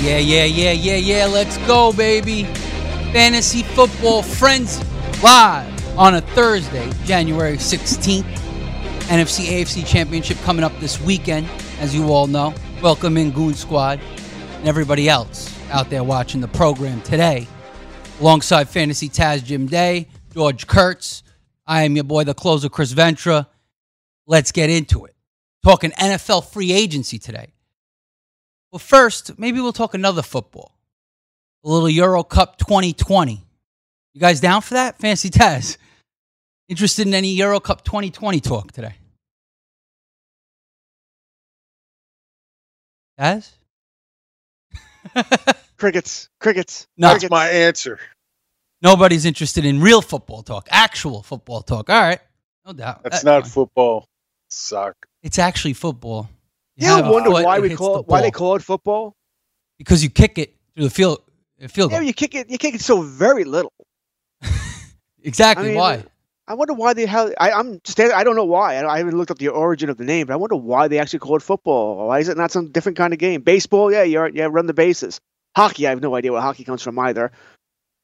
Yeah, yeah, yeah, yeah, yeah. Let's go, baby. Fantasy Football Frenzy live on a Thursday, January 16th. NFC AFC Championship coming up this weekend, as you all know. Welcome in, Goon Squad, and everybody else out there watching the program today. Alongside Fantasy Taz Jim Day, George Kurtz. I am your boy, the closer, Chris Ventra. Let's get into it. Talking NFL free agency today. Well, first, maybe we'll talk another football. A little Euro Cup 2020. You guys down for that? Fancy Taz. Interested in any Euro Cup 2020 talk today? Taz? Crickets. Crickets. No. Crickets. That's my answer. Nobody's interested in real football talk, actual football talk. All right. No doubt. That's That's not fine. football. Soccer. It's actually football. You ever wonder why we call the why they call it football? Because you kick it through the field, uh, field Yeah, goal. you kick it. You kick it so very little. exactly I mean, why. I wonder why they have. I, I'm stand, I don't know why. I, I haven't looked up the origin of the name, but I wonder why they actually call it football. Why is it not some different kind of game? Baseball, yeah, you're yeah, run the bases. Hockey, I have no idea where hockey comes from either.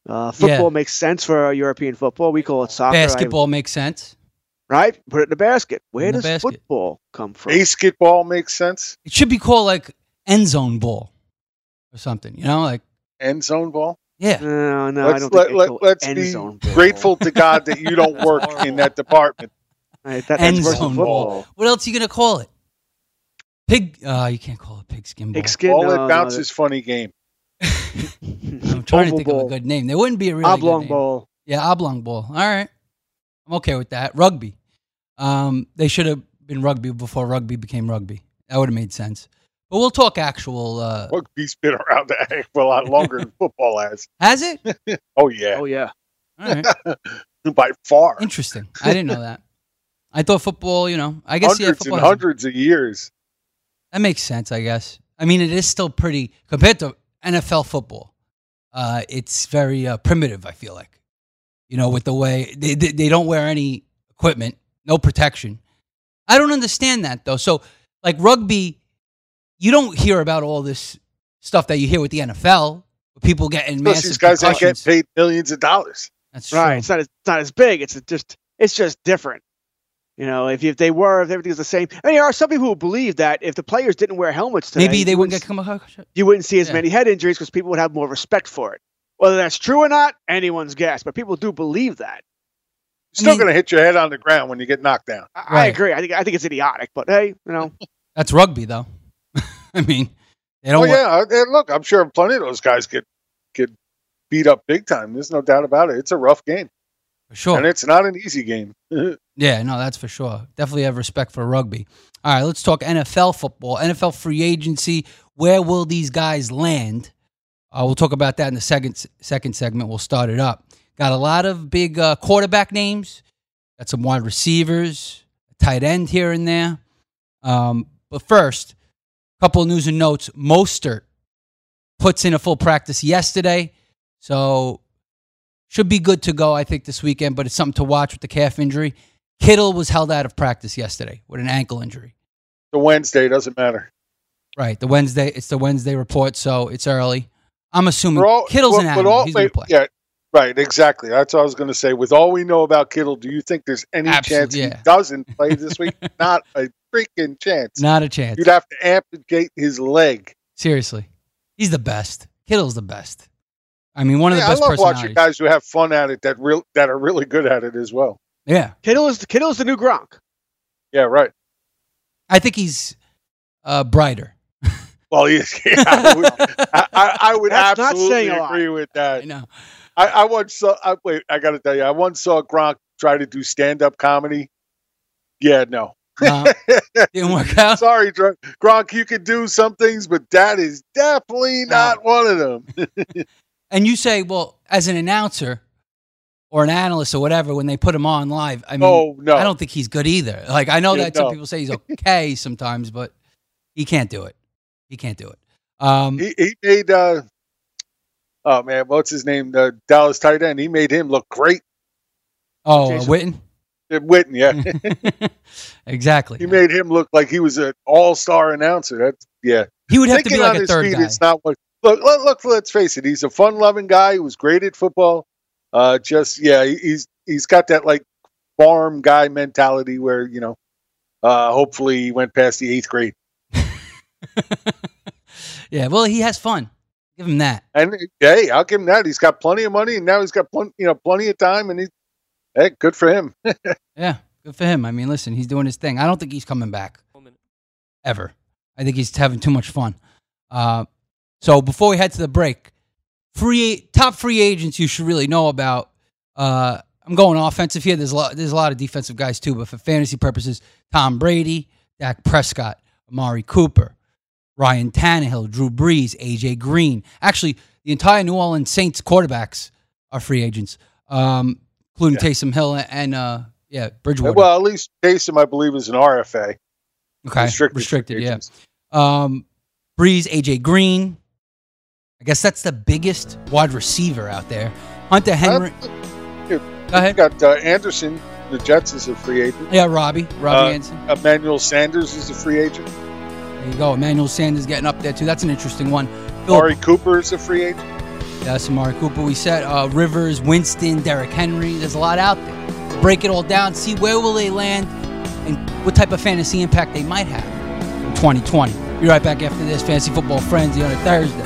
Uh, football Yeah. makes sense for European football. We call it soccer. I- Basketball makes sense. Right? Put it in the basket. Where the does basket. football come from? Basketball makes sense. It should be called like end zone ball or something. You know, like End zone ball. yeah. No, no, I let's don't let, think let, they call it let's be ball. grateful to God that you don't work in that department. Right, that, End that's zone than ball. What else are you gonna call it? Pig. Uh, you can't call it pigskin ball. Pigskin. All no, it no, bounces funny game. I'm trying to Oval think of a good name. There wouldn't be a really oblong good name. ball. Yeah, oblong ball. All right, I'm okay with that. Rugby. Um, they should have been rugby before rugby became rugby. That would have made sense. But we'll talk actual. Uh, Rugby's been around a heck of a lot longer than football has. has it? Oh yeah, Oh yeah. All right. by far. Interesting. I didn't know that. I thought football. You know, I guess yeah, hundreds football and hundreds of years. That makes sense, I guess. I mean, it is still pretty compared to NFL football. Uh, it's very uh, primitive. I feel like, you know, with the way they, they they don't wear any equipment, no protection. I don't understand that though. So, like rugby, you don't hear about all this stuff that you hear with the NFL. With people getting Plus, massive these guys ain't concussions. getting paid millions of dollars. That's Right. true. It's not as it's not as big. It's just it's just different. You know, if if they were, if everything was the same. I mean, there are some people who believe that if the players didn't wear helmets today, Maybe they wouldn't get wouldn't, concussion. you wouldn't see as Yeah. many head injuries because people would have more respect for it. Whether that's true or not, anyone's guess. But people do believe that. Still mean- going to hit your head on the ground when you get knocked down. I, I agree. I think I think it's idiotic, but hey, you know, That's rugby, though. I mean, they Oh don't. want- yeah, uh, look, I'm sure plenty of those guys get get beat up big time. There's no doubt about it. It's a rough game, for sure. and it's not an easy game. Yeah, no, that's for sure. Definitely have respect for rugby. All right, let's talk NFL football, NFL free agency. Where will these guys land? Uh, we'll talk about that in the second second segment. We'll start it up. Got a lot of big uh, quarterback names. Got some wide receivers, a tight end here and there. Um, but first, a couple of news and notes. Mostert puts in a full practice yesterday, so should be good to go. I think this weekend, but it's something to watch with the calf injury. Kittle was held out of practice yesterday with an ankle injury. The Wednesday doesn't matter. Right, the Wednesday. It's the Wednesday report, so it's early. I'm assuming all- Kittle's but- an but animal. all- He's going to play. Yeah, right. Exactly. That's what I was going to say. With all we know about Kittle, do you think there's any Absolute- chance yeah. he doesn't play this week? Not a freaking chance. Not a chance. You'd have to amputate his leg. Seriously, he's the best. Kittle's the best. I mean, one of Yeah, the I love watching guys who have fun at it that real that are really good at it as well. Yeah, Kittle is Kittle is the new Gronk. Yeah, right. I think he's uh, brighter. Well, yeah, I would, I, I, I would That's not absolutely saying a lot. agree with I that. know. I, I once saw. I, wait, I got to tell you, I once saw Gronk try to do stand-up comedy. Yeah, no. Uh, didn't work out. Sorry, Dr- Gronk. You could do some things, but that is definitely not one of them. And you say, well, as an announcer or an analyst or whatever, when they put him on live, I mean, oh no, I don't think he's good either. Like I know Yeah, that some people say he's okay sometimes, but he can't do it. He can't do it. Um, He, he made. uh Oh man, what's his name? The Dallas tight end. He made him look great. oh, Jason- Witten. Witten, yeah. exactly. he made him look like he was an all-star announcer. That's yeah. He would have to be like on a third feet, guy. it's not what. Look, look, look, let's face it. He's a fun-loving guy who was great at football. Uh, just yeah, he's he's got that like farm guy mentality where you know. Uh, hopefully, he went past the eighth grade. yeah, well, he has fun. Give him that. And hey, I'll give him that. He's got plenty of money, and now he's got plenty, you know, plenty of time, and he, hey, good for him. Yeah, good for him. I mean, listen, he's doing his thing. I don't think he's coming back ever. I think he's having too much fun. Uh, so before we head to the break, free top free agents you should really know about. Uh, I'm going offensive here. There's a lot. There's a lot of defensive guys too, but for fantasy purposes, Tom Brady, Dak Prescott, Amari Cooper, Ryan Tannehill, Drew Brees, AJ Green. Actually, the entire New Orleans Saints quarterbacks are free agents, um, including Taysom Hill and uh, yeah, Bridgewater. well, at least Taysom, I believe, is an RFA. okay, restricted restricted, yeah. agents. Um, Brees, AJ Green. I guess that's the biggest wide receiver out there. Hunter Henry. Here, Go ahead. Got uh, Anderson, the Jets, is a free agent. Yeah, Robbie. Robbie Uh, Anderson. Emmanuel Sanders is a free agent. There you go. Emmanuel Sanders getting up there too. That's an interesting one. Philip- Amari Cooper is a free agent. That's Amari Cooper. We said uh, Rivers, Winston, Derrick Henry. There's a lot out there. Break it all down. See where will they land and what type of fantasy impact they might have in 2020. Be right back after this. Fantasy Football Frenzy on a Thursday.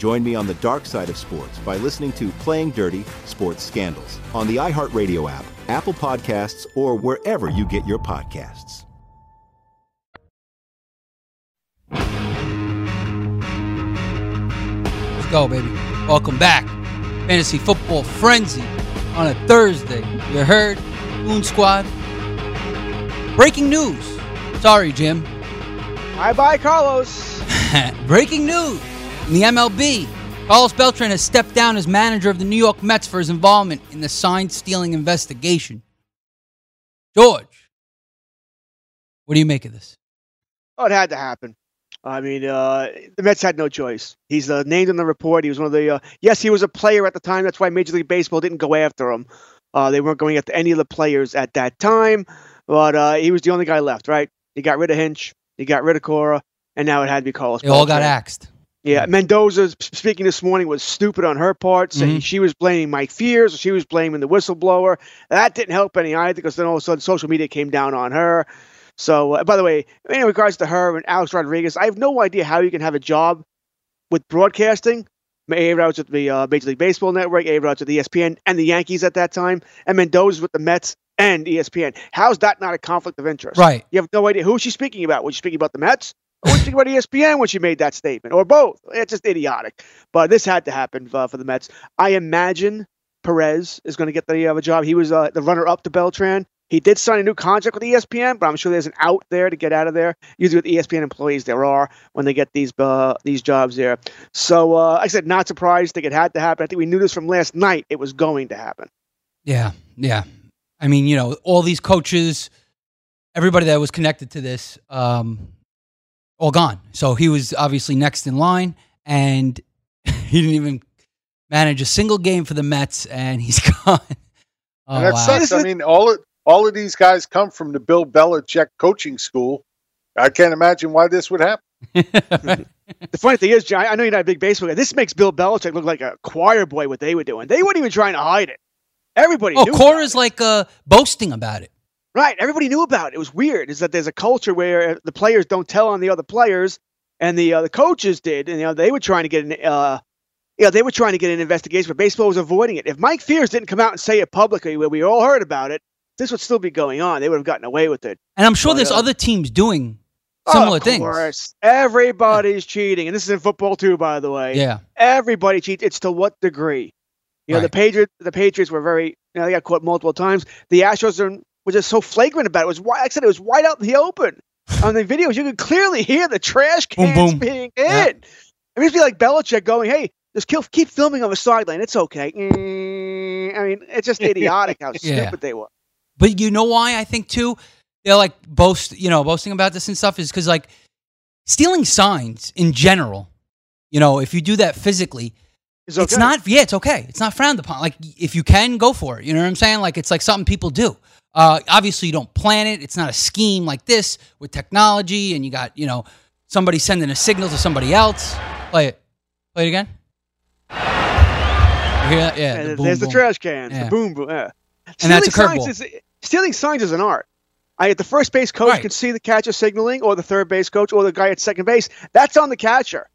Join me on the dark side of sports by listening to Playing Dirty Sports Scandals on the iHeartRadio app, Apple Podcasts, or wherever you get your podcasts. Let's go, baby. Welcome back. Fantasy Football Frenzy on a Thursday. You heard? Moon Squad. Breaking news. Sorry, Jim. Bye bye, Carlos. Breaking news. In the MLB, Carlos Beltran has stepped down as manager of the New York Mets for his involvement in the sign stealing investigation. George, what do you make of this? Oh, it had to happen. I mean, uh, the Mets had no choice. He's uh, named in the report. He was one of the. Uh, yes, he was a player at the time. That's why Major League Baseball didn't go after him. Uh, they weren't going after any of the players at that time. But uh, he was the only guy left, right? He got rid of Hinch. He got rid of Cora, and now it had to be Carlos. They all got axed. Yeah, Mendoza speaking this morning was stupid on her part, saying Mhm. she was blaming Mike Fiers, she was blaming the whistleblower. That didn't help any either because then all of a sudden social media came down on her. So, uh, by the way, in regards to her and Alex Rodriguez, I have no idea how you can have a job with broadcasting. A Rod's with the uh, Major League Baseball Network, A Rod's with ESPN and the Yankees at that time, and Mendoza's with the Mets and ESPN. How's that not a conflict of interest? Right. You have no idea who she's speaking about. Was she speaking about the Mets? Speaking about ESPN when she made that statement? Or both? It's just idiotic. But this had to happen uh, for the Mets. I imagine Perez is going to get the uh, job. He was uh, the runner up to Beltran. He did sign a new contract with ESPN, but I'm sure there's an out there to get out of there. Usually with ESPN employees, there are when they get these uh, these jobs there. So, uh, like I said, not surprised. I think it had to happen. I think we knew this from last night. It was going to happen. Yeah, yeah. I mean, you know, all these coaches, everybody that was connected to this, um, all gone. So he was obviously next in line, and he didn't even manage a single game for the Mets, and he's gone. Oh, and that wow. sucks. I mean, all of, all of these guys come from the Bill Belichick coaching school. I can't imagine why this would happen. The funny thing is, John, I know you're not a big baseball guy. This makes Bill Belichick look like a choir boy. What they were doing, they weren't even trying to hide it. Everybody oh, knew. Cora's like uh, boasting about it. Right. Everybody knew about it. It was weird. Is that there's a culture where the players don't tell on the other players, and the uh, the coaches did, and you know they were trying to get an uh, you know, they were trying to get an investigation, but baseball was avoiding it. If Mike Fiers didn't come out and say it publicly, where we all heard about it, this would still be going on. They would have gotten away with it. And I'm sure But, there's uh, other teams doing similar things. of things. course, everybody's cheating, and this is in football too, by the way. Yeah. everybody cheats. It's to what degree? You know, the Right. Patriots. The Patriots were very. You know, they got caught multiple times. The Astros are, were just so flagrant about it. It was wide. Like I said it was wide out in the open. On the videos, you could clearly hear the trash cans boom. being hit. Yeah. It used to be like Belichick going, "Hey, just kill, keep filming on the sideline. It's okay." Mm, I mean, it's just idiotic how Yeah. stupid they were. But you know why I think too they're like boast, you know, boasting about this and stuff is because like stealing signs in general, you know, if you do that physically, It's it's not. Yeah, it's okay. It's not frowned upon. Like if you can, go for it. You know what I'm saying? Like it's like something people do. Uh, obviously, you don't plan it. It's not a scheme like this with technology, and you got you know somebody sending a signal to somebody else. Play it. Play it again. You hear that? Yeah. The boom, there's the trash cans. Yeah. The boom boom. Yeah. And that's a Stealing curveball. is- Stealing signs is an art. I, the first base coach Right. can see the catcher signaling, or the third base coach, or the guy at second base. That's on the catcher.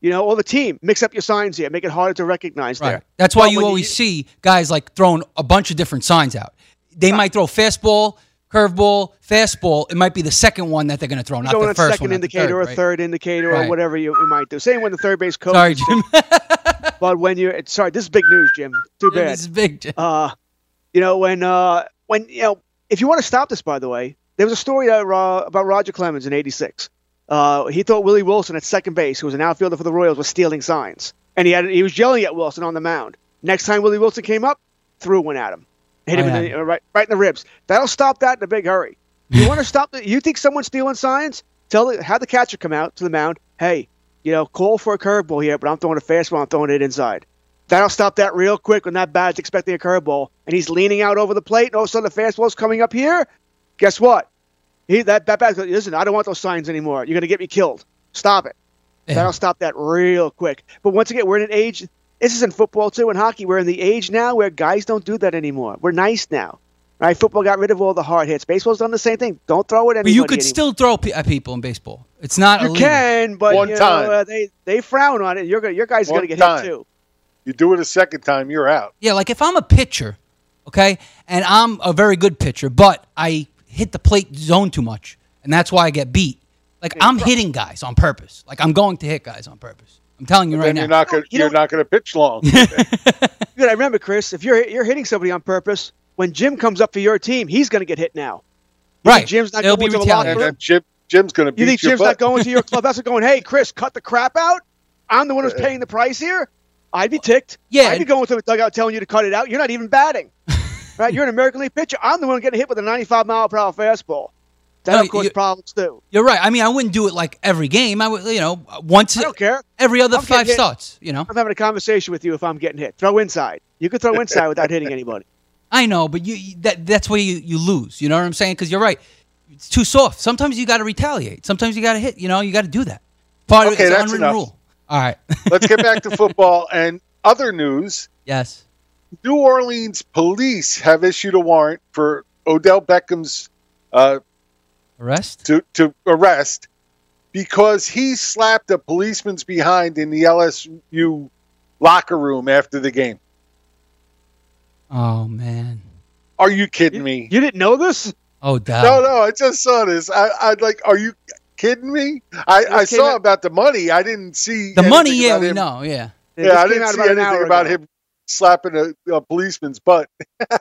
You know, or the team. Mix up your signs here. Make it harder to recognize Right. there. That's why But you always see guys like throwing a bunch of different signs out. They might throw fastball, curveball, fastball. It might be the second one that they're going to throw, not the first second one. the indicator third, or right? third indicator Right. or whatever you, you might do. Same when the third base coach. Sorry, Jim. but when you're sorry, this is big news, Jim. Too bad. this is big. Jim. Uh, you know when uh when you know if you want to stop this, by the way, There was a story uh, about Roger Clemens in '86. Uh, he thought Willie Wilson at second base, who was an outfielder for the Royals, was stealing signs, and he had he was yelling at Wilson on the mound. Next time Willie Wilson came up, threw one at him, hit him in the, uh, right right in the ribs. That'll stop that in a big hurry. You want to stop the? You think someone's stealing signs? Tell the, have the catcher come out to the mound. Hey, you know, call for a curveball here, but I'm throwing a fastball. I'm throwing it inside. That'll stop that real quick when that bat's expecting a curveball and he's leaning out over the plate, and all of a sudden the fastball's coming up here. Guess what? He that that bat listen, I don't want those signs anymore. You're gonna get me killed. Stop it. Yeah. That'll stop that real quick. But once again, we're in an age. This is in football too, in hockey. We're in the age now where guys don't do that anymore. We're nice now, right? Football got rid of all the hard hits. Baseball's done the same thing. Don't throw it But anybody. you could anymore. still throw pe- at people in baseball. It's not You illegal. can, but One you know, time. uh, they they frown on it. You're gonna, your guys are gonna get time. hit too. You do it a second time, you're out. Yeah, like if I'm a pitcher, okay, and I'm a very good pitcher, but I hit the plate zone too much, and that's why I get beat. Like I'm hitting guys on purpose. Like I'm going to hit guys on purpose. I'm telling you right then now. you're not gonna you you're don't- gonna pitch long. You gotta remember, Chris, if you're you're hitting somebody on purpose, when Jim comes up for your team, he's gonna get hit now. You right. Jim's not There'll going be to the locker and room. then Jim Jim's gonna beat You think your Jim's butt. not going to your club? That's going, hey, Chris, cut the crap out. I'm the one who's paying the price here. I'd be ticked. Yeah. I'd be going to the dugout telling you to cut it out. You're not even batting. right? You're an American League pitcher. I'm the one getting hit with a 95 mile per hour fastball. That No, of course you- problems too. You're right. I mean, I wouldn't do it like every game. I would, you know, once I don't care. every other I'm five hit. starts. You know, I'm having a conversation with you if I'm getting hit. Throw inside. You can throw inside without hitting anybody. I know, but you you- that that's where you, you lose. You know what I'm saying? Because you're right. It's too soft. Sometimes you got to retaliate. Sometimes you got to hit. You know, you got to do that. Part Okay, it, it's an that's enough. rule. All right. Let's get back to football and other news. yes. New Orleans police have issued a warrant for Odell Beckham's uh, Arrest. to to arrest because he slapped a policeman's behind in the LSU locker room after the game. Oh man. Are you kidding me? You didn't know this? Oh, damn. No, no, I just saw this. I, I'd like, are you kidding me? I, I saw out- about the money. I didn't see The money, yeah, about we him. know. Yeah. This Yeah, I didn't out see anything hour about him slapping a, a policeman's butt.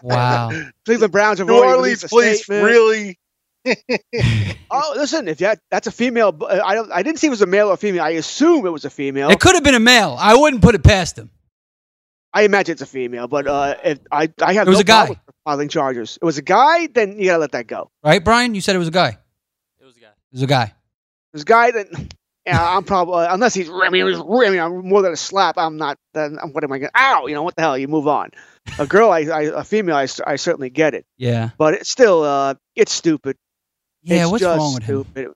Wow. Cleveland Browns have New already Orleans police statement. really. Oh, listen, if that that's a female, I don't, I didn't see it was a male or female. I assume it was a female. It could have been a male. I wouldn't put it past him. I imagine it's a female, but uh, if I I have It was no a guy. filing charges. It was a guy, then you gotta let that go. Right, Brian? You said it was a guy. It was a guy. It was a guy. It was a guy, then yeah, I'm probably unless he's I mean, it was, I mean, I'm more than a slap. I'm not. Then what am I going? to Ow! You know what the hell? You move on. A girl, I, I a female, I, I certainly get it, Yeah. but it's still uh, it's stupid. Yeah, It's what's wrong with him?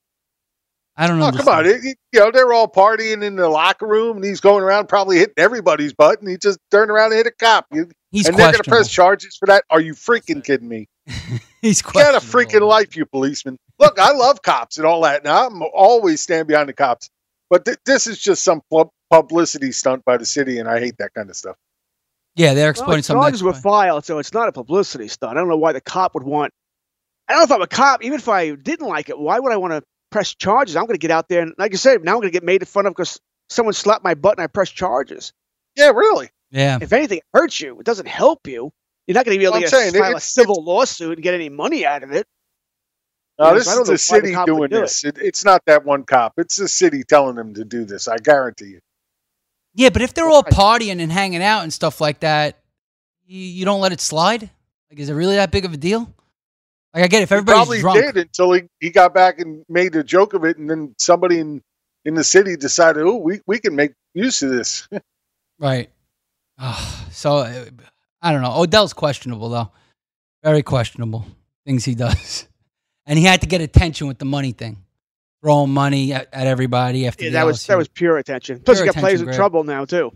I don't know. Oh, come on. It- it- you know, they're all partying in the locker room, and he's going around probably hitting everybody's butt, and he just turned around and hit a cop. You, He's and they're going to press charges for that? Are you freaking kidding me? He's Get a freaking life, you policeman. Look, I love cops and all that, and I'm always stand behind the cops. But th- this is just some pub- publicity stunt by the city, and I hate that kind of stuff. Yeah, they're Well, exploiting the something. charges were filed, so it's not a publicity stunt. I don't know why the cop would want. I don't know if I'm a cop, even if I didn't like it. Why would I want to press charges? I'm going to get out there and, like I said, now I'm going to get made fun of because someone slapped my butt and I pressed charges. Yeah, really. Yeah. If anything, it hurts you. It doesn't help you. You're not going to be able Well, to I'm saying, file a civil lawsuit and get any money out of it. No, Yes, this I is know the why the city doing do it. this. It, it's not that one cop. It's the city telling them to do this. I guarantee you. Yeah, but if they're all partying and hanging out and stuff like that, you, you don't let it slide. Like, is it really that big of a deal? Like, I get it, if everybody probably drunk. did until he, he got back and made a joke of it, and then somebody in, in the city decided, oh, we, we can make use of this. Right. Ah, so uh, I don't know. Odell's questionable though. Very questionable things he does, and he had to get attention with the money thing, throwing money at, at everybody after Yeah, that was LSU. that was pure attention. Plus, Pure you got players attention in trouble now too.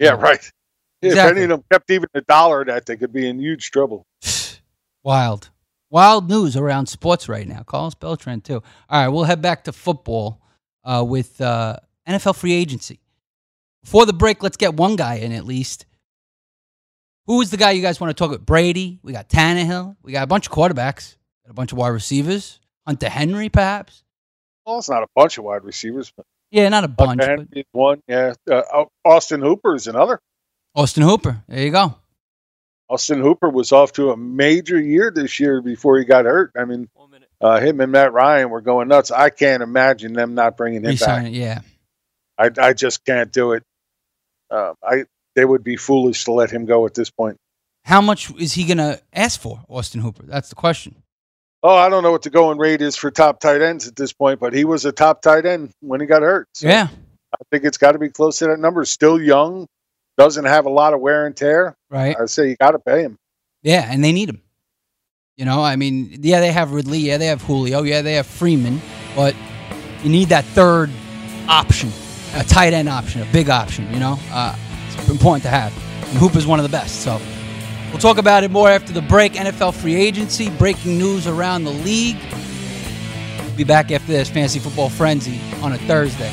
yeah, right. If any of them kept even a dollar that, they could be in huge trouble. wild, wild news around sports right now. Carlos Beltran too. All right, we'll head back to football uh, with uh, NFL free agency. Before the break, let's get one guy in at least. Who is the guy you guys want to talk about? Brady. We got Tannehill. We got a bunch of quarterbacks. Got a bunch of wide receivers. Hunter Henry, perhaps. Well, it's not a bunch of wide receivers, but Yeah, not a bunch. Hunter But Henry is one. Yeah, uh, Austin Hooper is another. Austin Hooper. There you go. Austin Hooper was off to a major year this year before he got hurt. I mean, uh, him and Matt Ryan were going nuts. I can't imagine them not bringing him Resign back. it, yeah. I, I just can't do it. Uh, I they would be foolish to let him go at this point. How much is he going to ask for, Austin Hooper? That's the question. Oh, I don't know what the going rate is for top tight ends at this point, but he was a top tight end when he got hurt. So yeah. I think it's got to be close to that number. Still young, doesn't have a lot of wear and tear. Right. I say you got to pay him. Yeah, and they need him. You know, I mean, yeah, they have Ridley, yeah, they have Julio, yeah, they have Freeman, but you need that third option, a tight end option, a big option. You know, uh, it's important to have. And Hooper's one of the best. So we'll talk about it more after the break. NFL free agency, breaking news around the league. We'll be back after this fantasy football frenzy on a Thursday.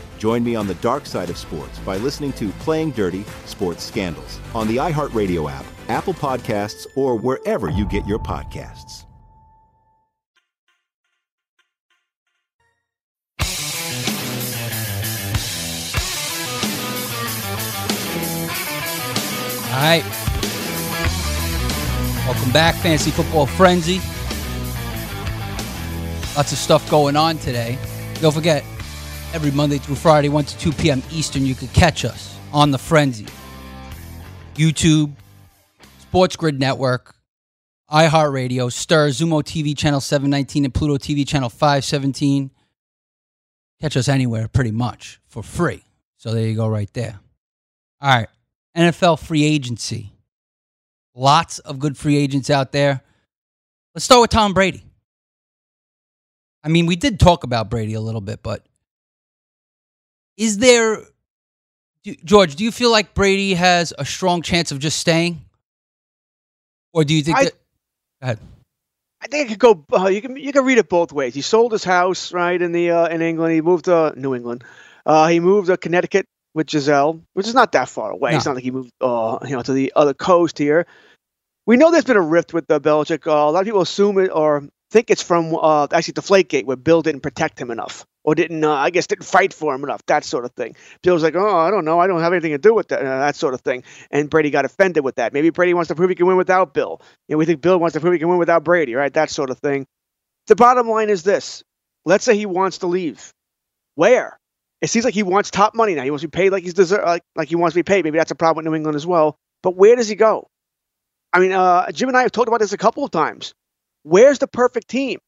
Join me on the dark side of sports by listening to Playing Dirty Sports Scandals on the iHeartRadio app, Apple Podcasts, or wherever you get your podcasts. All right. Welcome back, Fantasy Football Frenzy. Lots of stuff going on today. Don't forget, every Monday through Friday, 1 to 2 p.m. Eastern, you could catch us on the Frenzy. YouTube, Sports Grid Network, iHeartRadio, Stirr, Xumo TV channel 719, and Pluto TV channel 517. Catch us anywhere pretty much for free. So there you go, right there. All right. NFL free agency. Lots of good free agents out there. Let's start with Tom Brady. I mean, we did talk about Brady a little bit, but is there, do, George, do you feel like Brady has a strong chance of just staying? Or do you think I- that. Go ahead. I think it could go. Uh, you can you can read it both ways. He sold his house right in the uh, in England. He moved to New England. Uh, he moved to Connecticut with Gisele, which is not that far away. It's not like he moved uh, you know to the other coast here. We know there's been a rift with uh, Belichick. Uh, a lot of people assume it or think it's from uh, actually Deflategate, where Bill didn't protect him enough, or didn't uh, I guess didn't fight for him enough. That sort of thing. Bill's like, oh, I don't know, I don't have anything to do with that, uh, that sort of thing. And Brady got offended with that. Maybe Brady wants to prove he can win without Bill. Know, we think Bill wants to prove he can win without Brady, right? That sort of thing. The bottom line is this: Let's say he wants to leave. Where? It seems like he wants top money now. He wants to be paid like he's deserve, like, like he wants to be paid. Maybe that's a problem with New England as well. But where does he go? I mean, uh, Jim and I have talked about this a couple of times. Where's the perfect team?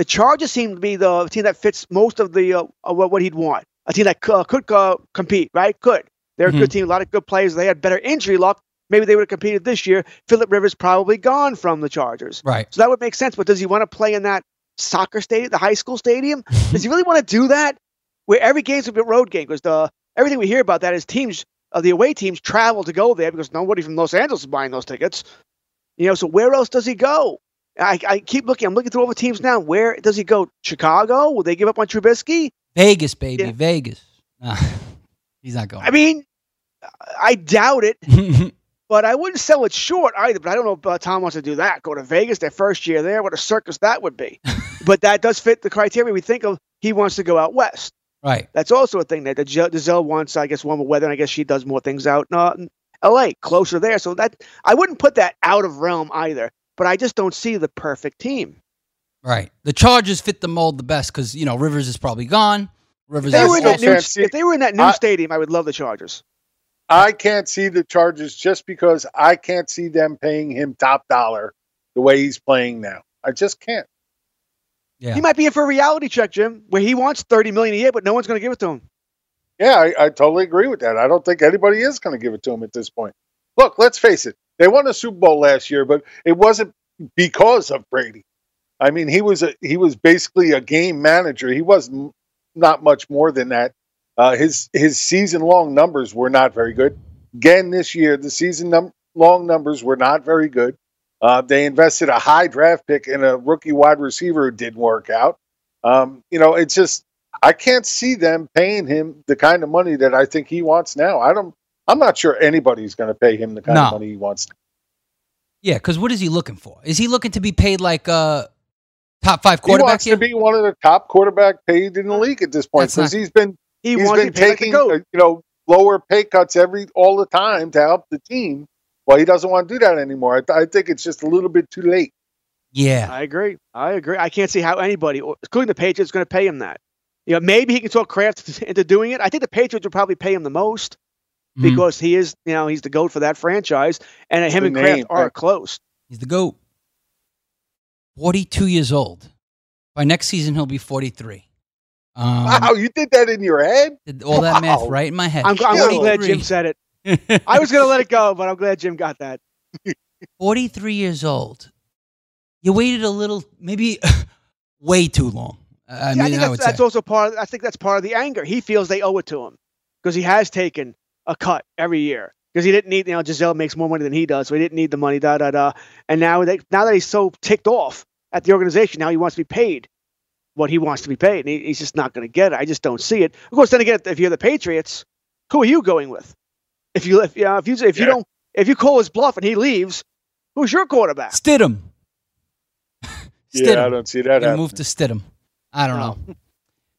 The Chargers seem to be the team that fits most of the uh, uh, what, he'd want. A team that uh, could uh, compete, right? Could. They're a good team, a lot of good players. They had better injury luck. Maybe they would have competed this year. Philip Rivers probably gone from the Chargers. Right. So that would make sense. But does he want to play in that soccer stadium, the high school stadium? does he really want to do that? Where every game's a road game because the everything we hear about that is teams of the away teams travel to go there because nobody from Los Angeles is buying those tickets. You know, so where else does he go? I, I keep looking. I'm looking through all the teams now. Where does he go? Chicago? Will they give up on Trubisky? Vegas, baby, Yeah. Vegas. He's not going. I mean, I doubt it, but I wouldn't sell it short either. But I don't know if uh, Tom wants to do that. Go to Vegas, their first year there. What a circus that would be. but that does fit the criteria we think of. He wants to go out west. right. That's also a thing that the Gisele wants. I guess warmer weather. And I guess she does more things out in uh, L.A. closer there. So that I wouldn't put that out of realm either. But I just don't see the perfect team. Right. The Chargers fit the mold the best because you know Rivers is probably gone. Rivers. If they, is were in that new, if they were in that new I- stadium, I would love the Chargers. I can't see the Chargers just because I can't see them paying him top dollar the way he's playing now. I just can't. Yeah. He might be in for a reality check, Jim, where he wants thirty million a year, but no one's going to give it to him. Yeah, I, I totally agree with that. I don't think anybody is going to give it to him at this point. Look, let's face it. They won a Super Bowl last year, but it wasn't because of Brady. I mean, he was a, he was basically a game manager. He was not much more than that. Uh, his his season long numbers were not very good. Again, this year the season num- long numbers were not very good. Uh, they invested a high draft pick in a rookie wide receiver who didn't work out. Um, you know, it's just I can't see them paying him the kind of money that I think he wants now. I don't. I'm not sure anybody's going to pay him the kind of money he wants. Yeah, because what is he looking for? Is he looking to be paid like a top five quarterback? He quarterback wants here? to be one of the top quarterback paid in the league at this point because he's been He he's wants been be paid like taking uh, you know lower pay cuts every all the time to help the team. Well, he doesn't want to do that anymore. I, th- I think it's just a little bit too late. yeah. I agree. I agree. I can't see how anybody, or- including the Patriots, is going to pay him that. You know, maybe he can talk Kraft into doing it. I think the Patriots would probably pay him the most Mhm. because he is, you know, he's the goat for that franchise, and him and Kraft name, are right. close. He's the GOAT. 42 years old. By next season, he'll be 43. Um, wow, you did that in your head? did all that math right in my head. I'm, I'm really glad Jim said it. I was going to let it go, but I'm glad Jim got that. 43 years old. You waited a little, maybe way too long. I Yeah, I think that's, would that's also part. Of, I think that's part of the anger. He feels they owe it to him because he has taken a cut every year because he didn't need. You know, Gisele makes more money than he does, so he didn't need the money. Da da da. And now that now that he's so ticked off at the organization, now he wants to be paid what he wants to be paid, and he, he's just not going to get it. I just don't see it. Of course, then again, if you're the Patriots, who are you going with? If you if, you know, if you if you Yeah. don't if you call his bluff and he leaves, who's your quarterback? Stidham. Yeah, I don't see that. Gonna happening. move to Stidham. I don't No. know.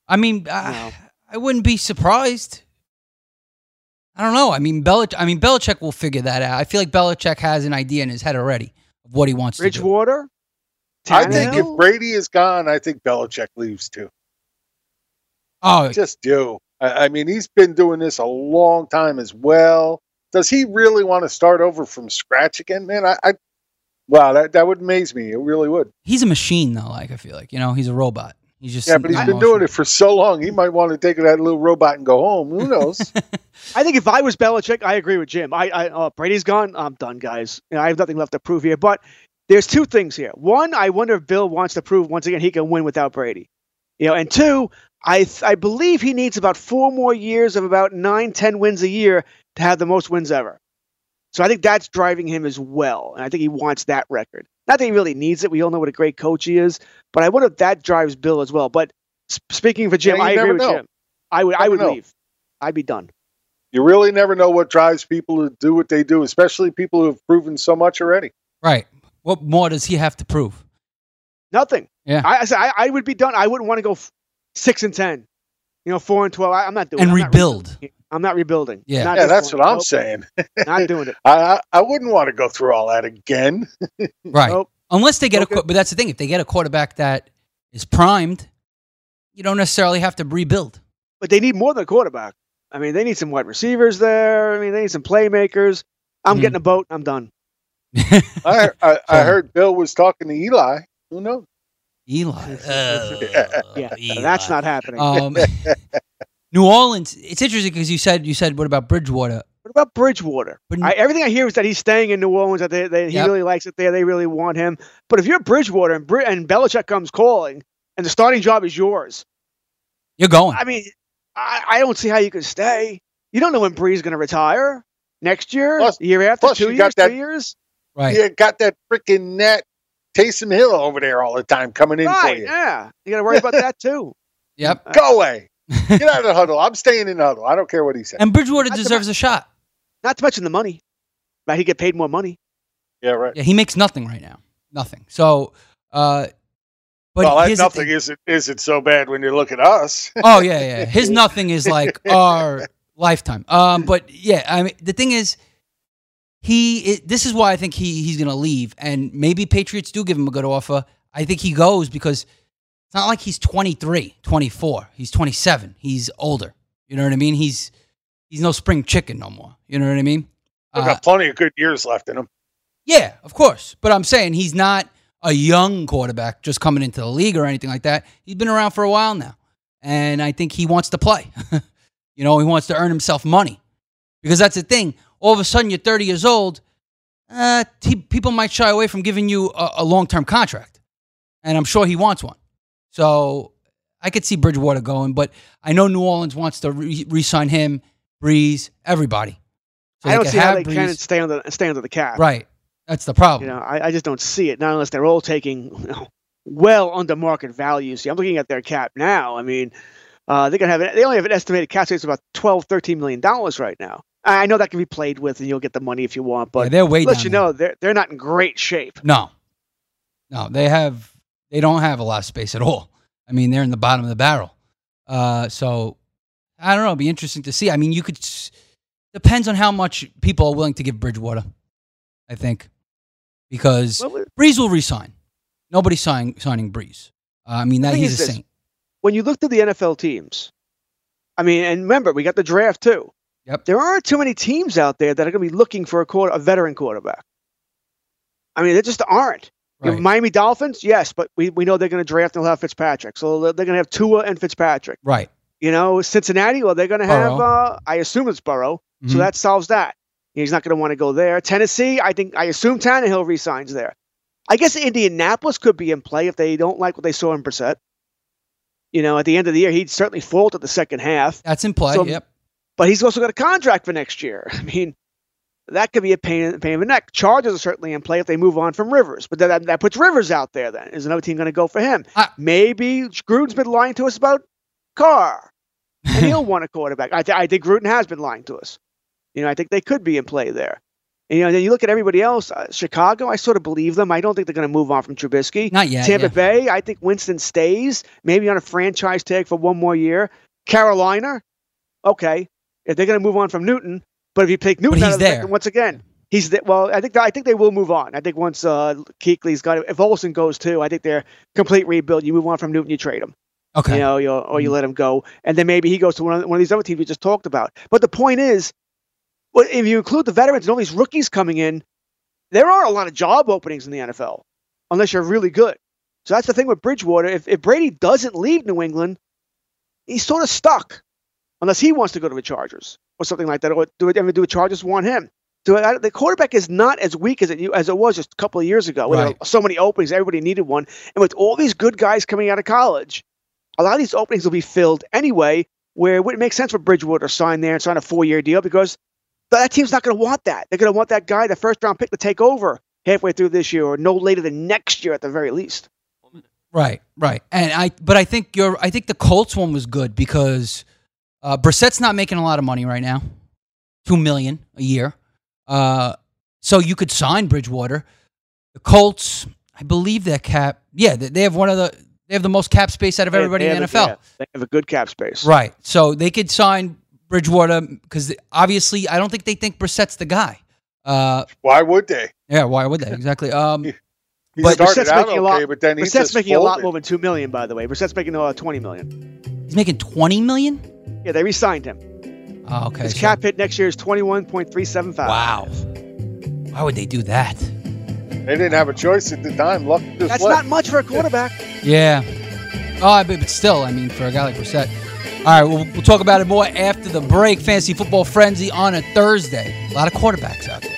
I mean, I, No. I wouldn't be surprised. I don't know. I mean, Belich- I mean, Belichick will figure that out. I feel like Belichick has an idea in his head already of what he wants to do. Bridgewater. I think if Brady is gone, I think Belichick leaves too. Oh, Just do. I, I mean, he's been doing this a long time as well. Does he really want to start over from scratch again, man? I, I wow, that, that would amaze me. It really would. he's a machine, though. Like I feel like you know, he's a robot. He's just Yeah, but he's been doing it for so long. He might want to take that little robot and go home. Who knows? I think if I was Belichick, I agree with Jim. I, I uh, Brady's gone. I'm done, guys. You know, I have nothing left to prove here. But there's two things here. One, I wonder if Bill wants to prove once again he can win without Brady. You know, and two, I th- I believe he needs about four more years of about nine, ten wins a year to have the most wins ever. So I think that's driving him as well, and I think he wants that record. Not that he really needs it. We all know what a great coach he is, but I wonder if that drives Bill as well. But speaking for Jim, Yeah, I agree with know. Jim. I would I would know. leave. I'd be done. you really never know what drives people to do what they do, especially people who have proven so much already. right. What more does he have to prove? Nothing. Yeah. I, I, I, I would be done. I wouldn't want to go f- six and ten. You know, four and twelve. I, I'm not doing. And it. I'm rebuild. rebuilding. I'm not rebuilding. Yeah. Not Yeah, that's point. what I'm Nope. saying. Not doing it. I, I I wouldn't want to go through all that again. Right. Nope. Unless they get Okay. a, qu- but that's the thing. If they get a quarterback that is primed, you don't necessarily have to rebuild. But they need more than a quarterback. I mean, they need some wide receivers there. I mean, they need some playmakers. I'm Mhm. getting a boat. I'm done. I, I, I heard Bill was talking to Eli. Who knows? Eli. Yeah, that's not happening. Um, New Orleans. It's interesting because you said you said what about Bridgewater? what about Bridgewater? But- I, everything I hear is that he's staying in New Orleans. That they, they, he Yep. really likes it there. They really want him. But if you're Bridgewater and Bri- and Belichick comes calling, and the starting job is yours, You're going. I mean, I, I don't see how you can stay. You don't know when Brees going to retire next year, Plus- year after, plus two you years, got that- three years. Right. You got that freaking net Taysom Hill over there all the time coming in Right, for you. yeah. You got to worry about that too. Yep. Uh, Go away. Get out of the huddle. I'm staying in the huddle. I don't care what he says. And Bridgewater Not to deserves a shot. Not to mention the money. Right, he get paid more money. Yeah, right. Yeah, he makes nothing right now. Nothing. So, uh, but well, that here's the nothing thing. isn't isn't so bad when you look at us. Oh yeah, yeah. His nothing is like our lifetime. Um, but yeah, I mean, the thing is, he. It, this is why I think he he's gonna leave, and maybe Patriots do give him a good offer. I think he goes because it's not like he's 23, 24. He's 27. He's older. You know what I mean? He's he's no spring chicken no more. You know what I mean? He's Uh, got plenty of good years left in him. yeah, of course. But I'm saying he's not a young quarterback just coming into the league or anything like that. He's been around for a while now. And I think he wants to play. you know, he wants to earn himself money. Because that's the thing. All of a sudden, you're 30 years old. Uh, t- people might shy away from giving you a, a long term contract. And I'm sure he wants one. So I could see Bridgewater going, but I know New Orleans wants to re sign him, Brees, everybody. So I don't see how they Brees- can stay under stay under the cap. Right. That's the problem. You know, I, I just don't see it. Not unless they're all taking you know, well under market value. See, I'm looking at their cap now. I mean, uh, they're gonna have an, they only have an estimated cap space of about 12, 13 million dollars right now. I know that can be played with, and you'll get the money if you want. But Yeah, they're way let you there. know they're they're not in great shape. No, no, they have they don't have a lot of space at all. I mean, they're in the bottom of the barrel. Uh, so I don't know. It'd be interesting to see. I mean, you could depends on how much people are willing to give Bridgewater. I think because Well, Brees will resign. Nobody's signing signing Brees. Uh, I mean, that he's is a this, saint. When you look at the NFL teams, I mean, and remember we got the draft too. Yep. There aren't too many teams out there that are going to be looking for a quarter, a veteran quarterback. I mean, there just aren't. Right. Miami Dolphins, yes, but we, we know they're going to draft and they'll have Fitzpatrick. So they're going to have Tua and Fitzpatrick. Right. You know, Cincinnati, well, they're going to have, uh, I assume it's Burrow. Mhm. So that solves that. He's not going to want to go there. Tennessee, I think, I assume Tannehill resigns there. I guess Indianapolis could be in play if they don't like what they saw in Brissett. You know, at the end of the year, he'd certainly falter the second half, That's in play. So- yep. but he's also got a contract for next year. I mean, that could be a pain, pain in the neck. Chargers are certainly in play if they move on from Rivers, but that, that puts Rivers out there. Then is another team going to go for him? Ah. Maybe Gruden's been lying to us about Carr, and he'll want a quarterback. I, th- I think Gruden has been lying to us. You know, I think they could be in play there. And, you know, then you look at everybody else. Uh, Chicago, I sort of believe them. I don't think they're going to move on from Trubisky. Not yet. Tampa yeah. Bay, I think Winston stays, maybe on a franchise tag for one more year. Carolina, okay, if they're going to move on from Newton, but if you take Newton, out of the there. once again, he's the, well. I think I think they will move on. I think once uh, Kuechly's got it, if Olsen goes too, I think they're complete rebuild. You move on from Newton, you trade him, Okay. you know, you, or you Mhm. let him go, and then maybe he goes to one of, one of these other teams we just talked about. But the point is, if you include the veterans and all these rookies coming in, there are a lot of job openings in the NFL, unless you're really good. So that's the thing with Bridgewater. If, if Brady doesn't leave New England, he's sort of stuck, unless he wants to go to the Chargers or something like that. Or do it, ever do the Chargers want him? So I, the quarterback is not as weak as it as it was just a couple of years ago. Where there Right. were so many openings, everybody needed one, and with all these good guys coming out of college, a lot of these openings will be filled anyway. Where it wouldn't make sense for Bridgewater to sign there and sign a four-year deal because that team's not going to want that. They're going to want that guy, the first-round pick, to take over halfway through this year or no later than next year at the very least. Right, right. And I, but I think you're. I think the Colts one was good because uh, Brissett's not making a lot of money right now, two million a year. Uh, so you could sign Bridgewater. The Colts, I believe their cap. Yeah, they, they have one of the. They have the most cap space out of everybody They in the NFL. a- yeah, they have a good cap space. Right. So they could sign Bridgewater because obviously I don't think they think Brissett's the guy. Uh, Why would they? yeah. Why would they exactly? Um, He But started Brissett's out making okay, a lot- but then he Brissett's just making a lot more than two million, by the way. Brissett's making uh, twenty million. he's making twenty million. Yeah, they re-signed him. Oh, okay. His so- cap hit next year is twenty-one point three seven five. Wow. Why would they do that? They didn't have a choice at the time. Luck just That's left. not much for a quarterback. Yeah. Oh, but, but still, I mean, for a guy like Brissett. All right, we'll, we'll talk about it more after the break. Fantasy Football Frenzy on a Thursday. A lot of quarterbacks out there.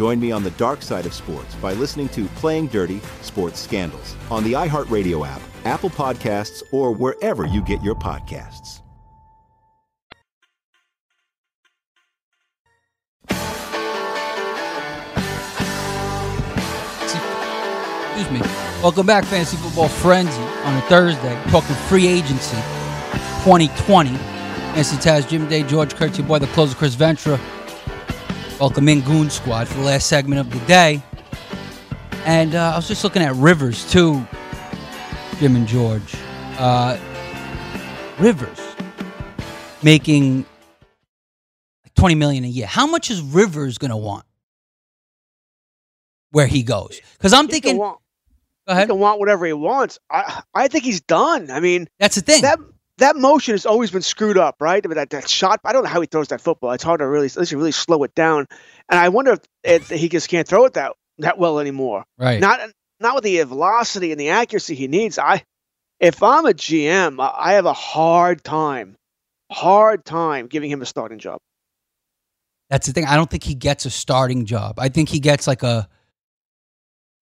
Join me on the dark side of sports by listening to Playing Dirty Sports Scandals on the iHeartRadio app, Apple Podcasts, or wherever you get your podcasts. Excuse me. Welcome back, Fantasy Football Frenzy, on a Thursday. Talking free agency 2020. Nancy Taz, Jim Day, George Kurtz, your boy, the closer, Chris Ventura. Welcome in Goon Squad for the last segment of the day. And uh, I was just looking at Rivers, too, Jim and George. Uh, Rivers making 20 million a year. How much is Rivers going to want where he goes? Because I'm He thinking. want, Go ahead. He can want whatever he wants. I I think he's done. I mean, that's the thing. That that motion has always been screwed up, right? But that, that shot, I don't know how he throws that football. It's hard to really, unless you really slow it down. And I wonder if, if he just can't throw it that that well anymore. Right. Not not with the velocity and the accuracy he needs. I, if I'm a GM, I I have a hard time, hard time giving him a starting job. That's the thing. I don't think he gets a starting job. I think he gets like a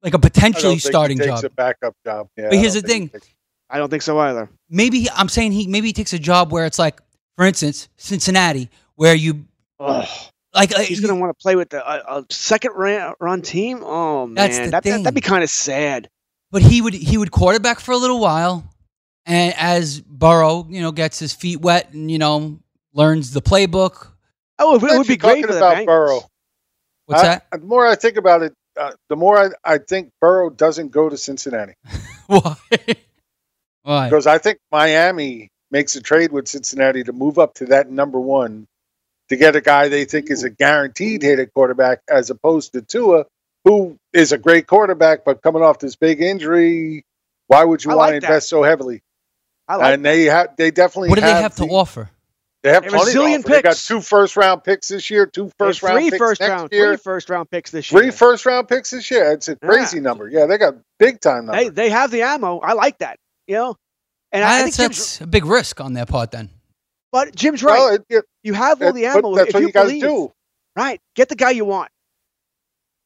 like a I don't potentially think he starting takes job. a backup job. Yeah, but here's the don't think thing. I don't think so either. Maybe he- I'm saying he maybe he takes a job where it's like, for instance, Cincinnati, where you like uh, he's going to want to play with the, a, a second ran, run team. Oh man, That's the that, that, thing. that'd be kind of sad. but he would he would quarterback for a little while, and as Burrow, you know, gets his feet wet and you know learns the playbook. Oh, it, would- it would be great for about Bengals. Burrow. What's I- that? The more I think about it, uh, the more I, I think Burrow doesn't go to Cincinnati Why? Why? because I think Miami makes a trade with Cincinnati to move up to that number one to get a guy they think is a guaranteed hit at quarterback as opposed to Tua, who is a great quarterback, but coming off this big injury, why would you I want like to that. invest so heavily? I like and they have they definitely What do they have have to offer? They have They have a plenty to zillion offer. They got two first round picks this year, two They have first round three picks first next round, year, three first round picks this year. three first round picks this year. It's a crazy number. Yeah, they got big time number. They they have the ammo. I like that. You know, and I, I think that's, Jim's, that's a big risk on their part. Then but Jim's right. Well, it- it- you have all that- the ammo. that's if what you, you gotta believe, do. Right, get the guy you want.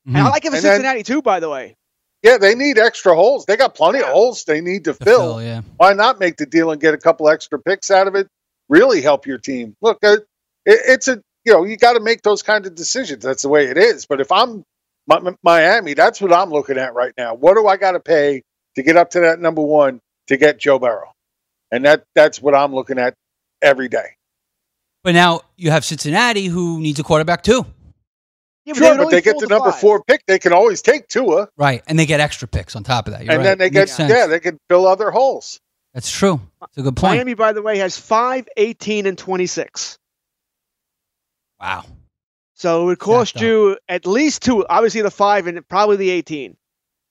And I like him in And then- Cincinnati too. By the way, Yeah, they need extra holes. They got plenty of holes they need to To fill. fill, yeah. Why not make the deal and get a couple extra picks out of it? Really help your team. Look, uh, it, it's a you know you got to make those kind of decisions. That's the way it is. But if I'm Miami, that's what I'm looking at right now. What do I got to pay to get up to that number one to get Joe Burrow? And that that's what I'm looking at every day. But now you have Cincinnati, who needs a quarterback too, yeah, Sure, would but they get the number five. four pick. They can always take Tua, right? And they get extra picks on top of that. You're and right. then they get sense. yeah, they can fill other holes. That's true. It's a good point. Miami, by the way, has five, 18, and twenty six. Wow. So it would cost you at least two. Obviously, the five and probably the eighteen.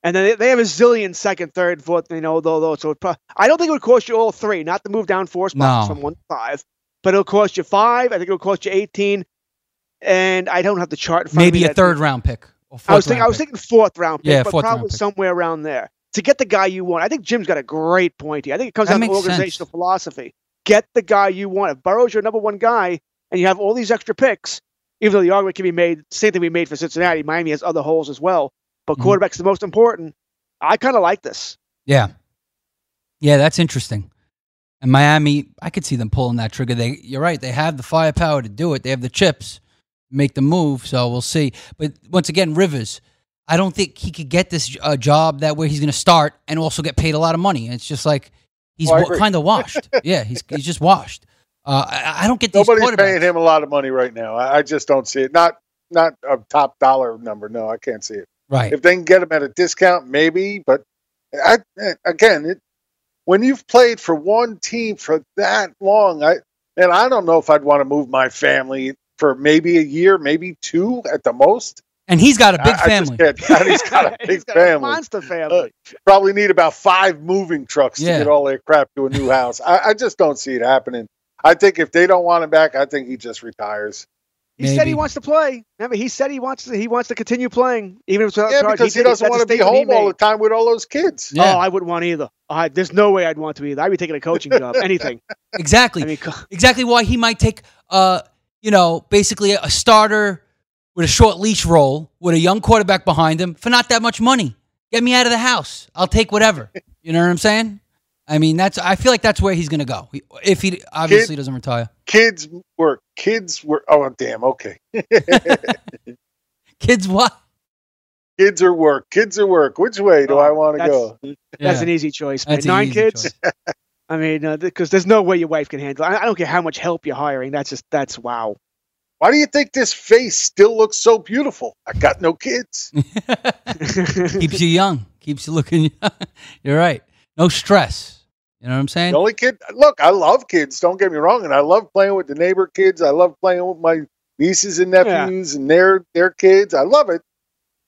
And then they, have a zillion second, third, fourth, you know, though, though. So pro- I don't think it would cost you all three, not to move down four spots No. from one to five, but it'll cost you five. I think it'll cost you 18. And I don't have the chart in front of Maybe a that- third round pick. Or I was thinking, I was pick. thinking fourth round pick, Yeah, but probably somewhere around there to get the guy you want. I think Jim's got a great point here. I think it comes That down to makes sense. organizational philosophy. Get the guy you want. If Burrow's your number one guy, and you have all these extra picks, even though the argument can be made, same thing we made for Cincinnati. Miami has other holes as well, but Mhm. quarterback's the most important. I kind of like this. Yeah. Yeah, that's interesting. And Miami, I could see them pulling that trigger. They, you're right. They have the firepower to do it. They have the chips, make the move. So we'll see. But once again, Rivers, I don't think he could get this uh, job that where he's going to start and also get paid a lot of money. It's just like he's Oh, wa- kind of washed. yeah, he's he's just washed. Uh, I, I don't get these Nobody's paying him a lot of money right now. I, I just don't see it. Not not a top dollar number. No, I can't see it. Right. If they can get him at a discount, maybe. But I again, it, when you've played for one team for that long, I and I don't know if I'd want to move my family for maybe a year, maybe two at the most. And he's got a big I- I just family. can't- he's got a big He's got a family. monster uh, family. Probably need about five moving trucks Yeah. to get all their crap to a new house. I, I just don't see it happening. I think if they don't want him back, I think he just retires. He said he wants to play. Remember, he said he wants to. He wants to continue playing, even if it's Yeah, charge. because he did- doesn't want to be home all the time with all those kids. Yeah. Oh, I wouldn't want either. I, there's no way I'd want to be either. I'd be taking a coaching job, anything. Exactly. I mean, co- exactly why he might take uh you know basically a starter with a short leash role with a young quarterback behind him for not that much money get me out of the house i'll take whatever you know what i'm saying i mean that's i feel like that's where he's gonna go if he obviously doesn't retire Kids work. Kids work. Oh, damn. Okay. kids what kids are work. Kids are work. Which way do Oh, I want to go? that's Yeah. an easy choice, man. That's an Nine easy kids. choice. I mean, uh, because there's no way your wife can handle. it. I, I don't care how much help you're hiring. That's just that's wow. Why do you think this face still looks so beautiful? I got no kids. keeps you young keeps you looking young you're right no stress you know what i'm saying The only kid. Look, I love kids. Don't get me wrong, and I love playing with the neighbor kids. I love playing with my nieces and nephews and their their kids. I love it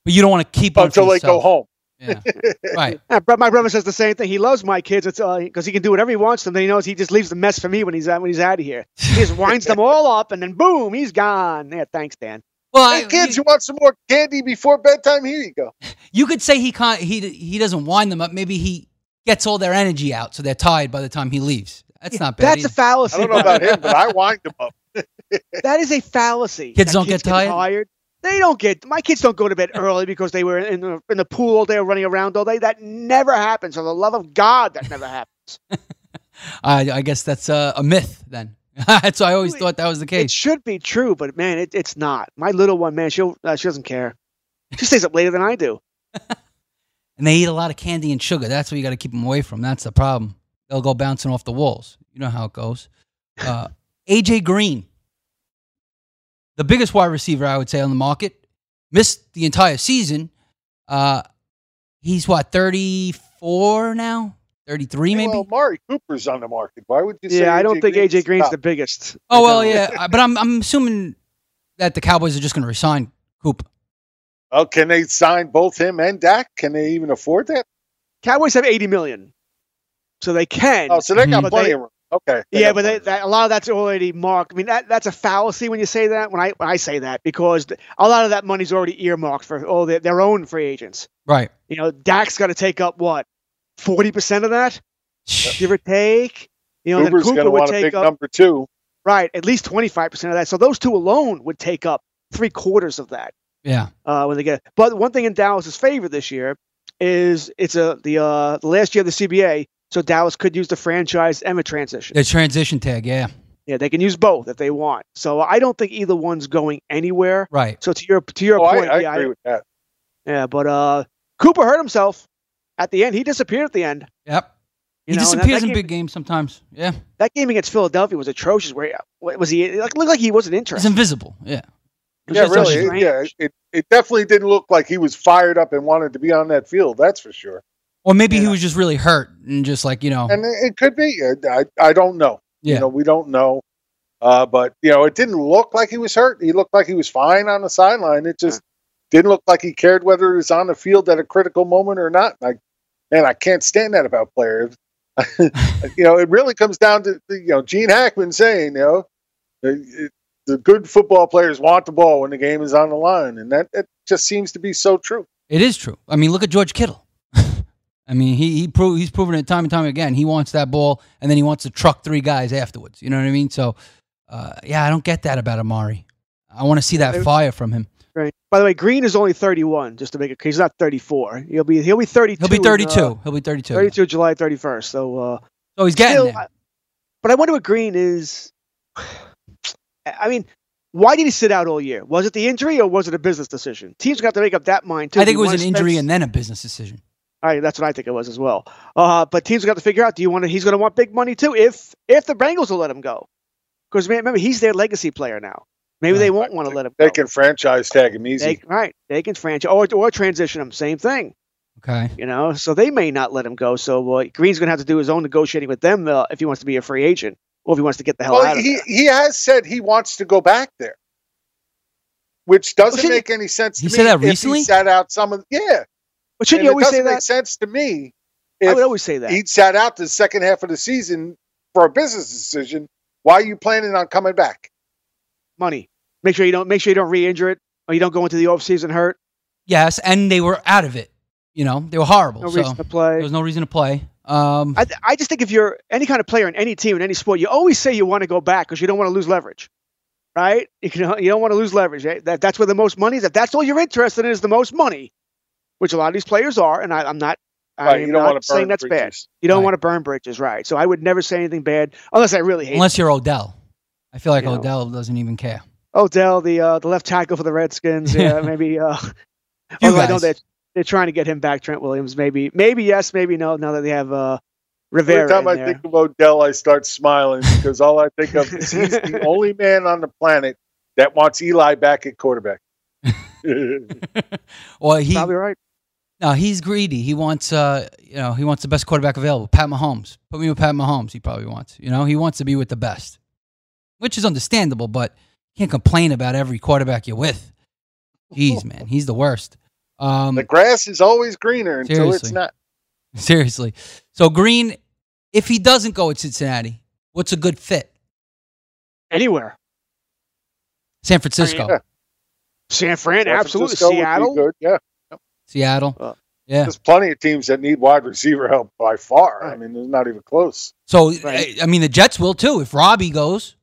but you don't want to keep them until for they go home. yeah right Yeah, my brother says the same thing. He loves my kids. It's uh, because he can do whatever he wants to them. Then he knows he just leaves the mess for me when he's out when he's out of here. He just winds them all up, and then boom, he's gone. Yeah, thanks, Dan. well Hey, I- kids, you want some more candy before bedtime? Here you go. You could say he can't. He he doesn't wind them up. Maybe he gets all their energy out, so they're tired by the time he leaves. That's not bad. That's a fallacy. I don't know about him, but I wind them up. That is a fallacy. Kids that don't get tired? They don't get. My kids don't go to bed early because they were in the in the pool all day, running around all day. That never happens. For the love of God, that never happens. I, I guess that's a, a myth then. that's why I always thought that was the case. It should be true, but man, it, it's not. My little one, man, she'll uh, she doesn't care. She stays up later than I do. And they eat a lot of candy and sugar. That's what you got to keep them away from. That's the problem. They'll go bouncing off the walls. You know how it goes. Uh, AJ Green, the biggest wide receiver I would say on the market, missed the entire season. Uh, he's what thirty four now, thirty three maybe. Well, Mari Cooper's on the market. Why would you say? Yeah, I don't think Green's AJ Green's top? the biggest. Oh well, yeah, but I'm I'm assuming that the Cowboys are just going to resign Coop. Oh, can they sign both him and Dak? Can they even afford that? Cowboys have eighty million, so they can. Oh, so they got mhm. plenty of room. Okay. they yeah, but they, plenty of room. that, a lot of that's already marked. I mean, that that's a fallacy when you say that. When I when I say that, because a lot of that money's already earmarked for all their, their own free agents. Right. You know, Dak's got to take up what forty percent of that, give or take. You know, Cooper's then going Cooper to would want a take up number two. right at least twenty five percent of that. So those two alone would take up three quarters of that. Yeah. uh, when they get. But one thing in Dallas's favor this year is it's a the uh, the last year of the CBA, so Dallas could use the franchise and the transition. The transition tag. Yeah. Yeah, they can use both if they want. So I don't think either one's going anywhere. Right. So to your to your Oh, I, point, I yeah, agree with that. yeah. But uh, Cooper hurt himself at the end. He disappeared at the end. Yep. You he know, and that- disappears that in game- big games sometimes. Yeah. That game against Philadelphia was atrocious. Where what was he? Like, looked like he wasn't interested. He's interested. invisible. Yeah. It Yeah, really. strange. Yeah, it, it definitely didn't look like he was fired up and wanted to be on that field. That's for sure. Or maybe he was just really hurt and just like you know. And it, it could be. uh, I I don't know. Yeah. You know, we don't know. Uh, but you know, it didn't look like he was hurt. He looked like he was fine on the sideline. It just didn't look like he cared whether he was on the field at a critical moment or not. Like, man, I can't stand that about players. you know, it really comes down to you know Gene Hackman saying, you know, it, the good football players want the ball when the game is on the line, and that it just seems to be so true. It is true. I mean, look at George Kittle. I mean, he he pro- he's proven it time and time again. He wants that ball, and then he wants to truck three guys afterwards. You know what I mean? So, uh, yeah, I don't get that about Amari. I want to see that fire from him. Right. By the way, Green is only 31, just to make it. He's not 34. He'll be he'll be 32. He'll be in, 32. uh, He'll be 32. 32 July 31st. So, uh, So he's getting still, there. I- but I wonder what Green is. I mean, why did he sit out all year? Was it the injury or was it a business decision? Teams got to make up that mind too. I think it was an wanna injury and then a business decision. All right, that's what I think it was as well. Uh, but teams got to figure out: Do you want to? He's going to want big money too, if if the Bengals will let him go, because remember he's their legacy player now. Maybe they won't want to let him They go. can franchise tag him easy. They, right, they can franchise or or transition him. Same thing. Okay. You know, so they may not let him go. So uh, Green's going to have to do his own negotiating with them uh, if he wants to be a free agent or if he wants to get the hell well, out of he there. he has said he wants to go back there, which doesn't shouldn't- make any sense. He to said me that if he recently? sat out some of yeah. But shouldn't And you always say doesn't make that? sense to me. I would always say that. he sat out the second half of the season for a business decision, why are you planning on coming back? Money. Make sure you don't make sure you don't re-injure it or you don't go into the offseason hurt. Yes, and they were out of it. You know, they were horrible. No so reason to play. there was no reason to play. Um, I, I just think if you're any kind of player in any team in any sport, you always say you want to go back because you don't want to lose leverage, right? You can, you don't want to lose leverage. Right? That that's where the most money is. If that's all you're interested in is the most money, which a lot of these players are, and I, I'm not. Right, I'm you don't not wanna saying burn that's bad. You don't Right. want to burn bridges, right? So I would never say anything bad unless I really hate. unless you're Odell. I feel like You know. Odell doesn't even care. Odell, the uh, the left tackle for the Redskins, yeah, maybe. Uh, You although I know guys. that they're trying to get him back, Trent Williams. Maybe, maybe yes, maybe no. Now that they have uh, Rivera Every time in I there. think of Odell, I start smiling because all I think of is he's the only man on the planet that wants Eli back at quarterback. well, he Probably right. no, he's greedy. He wants uh, you know, he wants the best quarterback available. Pat Mahomes. Put me with Pat Mahomes. He probably wants. You know, he wants to be with the best, which is understandable. But you can't complain about every quarterback you're with. Jeez, man, he's the worst. Um, the grass is always greener until it's not. seriously. So Green, if he doesn't go at Cincinnati, what's a good fit? Anywhere. San Francisco, Yeah. San Fran, San absolutely. Francisco would be Seattle. good, Yeah. Seattle. Uh, yeah. There's plenty of teams that need wide receiver help by far. I Right. mean, there's not even close. So Right. I, I mean, the Jets will too if Robbie goes.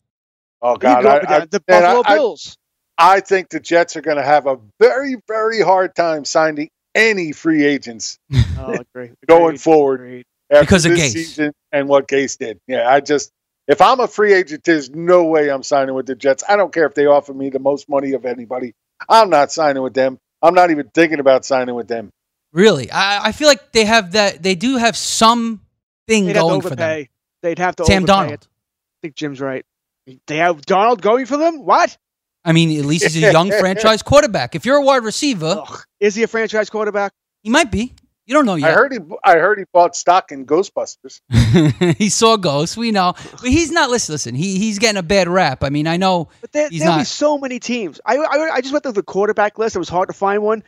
Oh God, go I, I, the Buffalo I- I- Bills. I think the Jets are going to have a very, very hard time signing any free agents oh, agree. going Agreed. forward Agreed. Because of this Gase. season and what Gase did. Yeah, I just if I'm a free agent, there's no way I'm signing with the Jets. I don't care if they offer me the most money of anybody. I'm not signing with them. I'm not even thinking about signing with them. Really, I, I feel like they have that. They do have some thing They'd have to going for them. They'd have to Sam overpay Darnold. it. I think Jim's right. They have Darnold going for them? What? I mean, at least he's a young franchise quarterback. If you're a wide receiver, Ugh. Is he a franchise quarterback? he might be. You don't know yet. I heard he I heard he bought stock in Ghostbusters. he saw ghosts. We know, but he's not. Listen, listen. He he's getting a bad rap. I mean, I know. But there, there'll be so many teams. I, I, I just went through the quarterback list. It was hard to find one.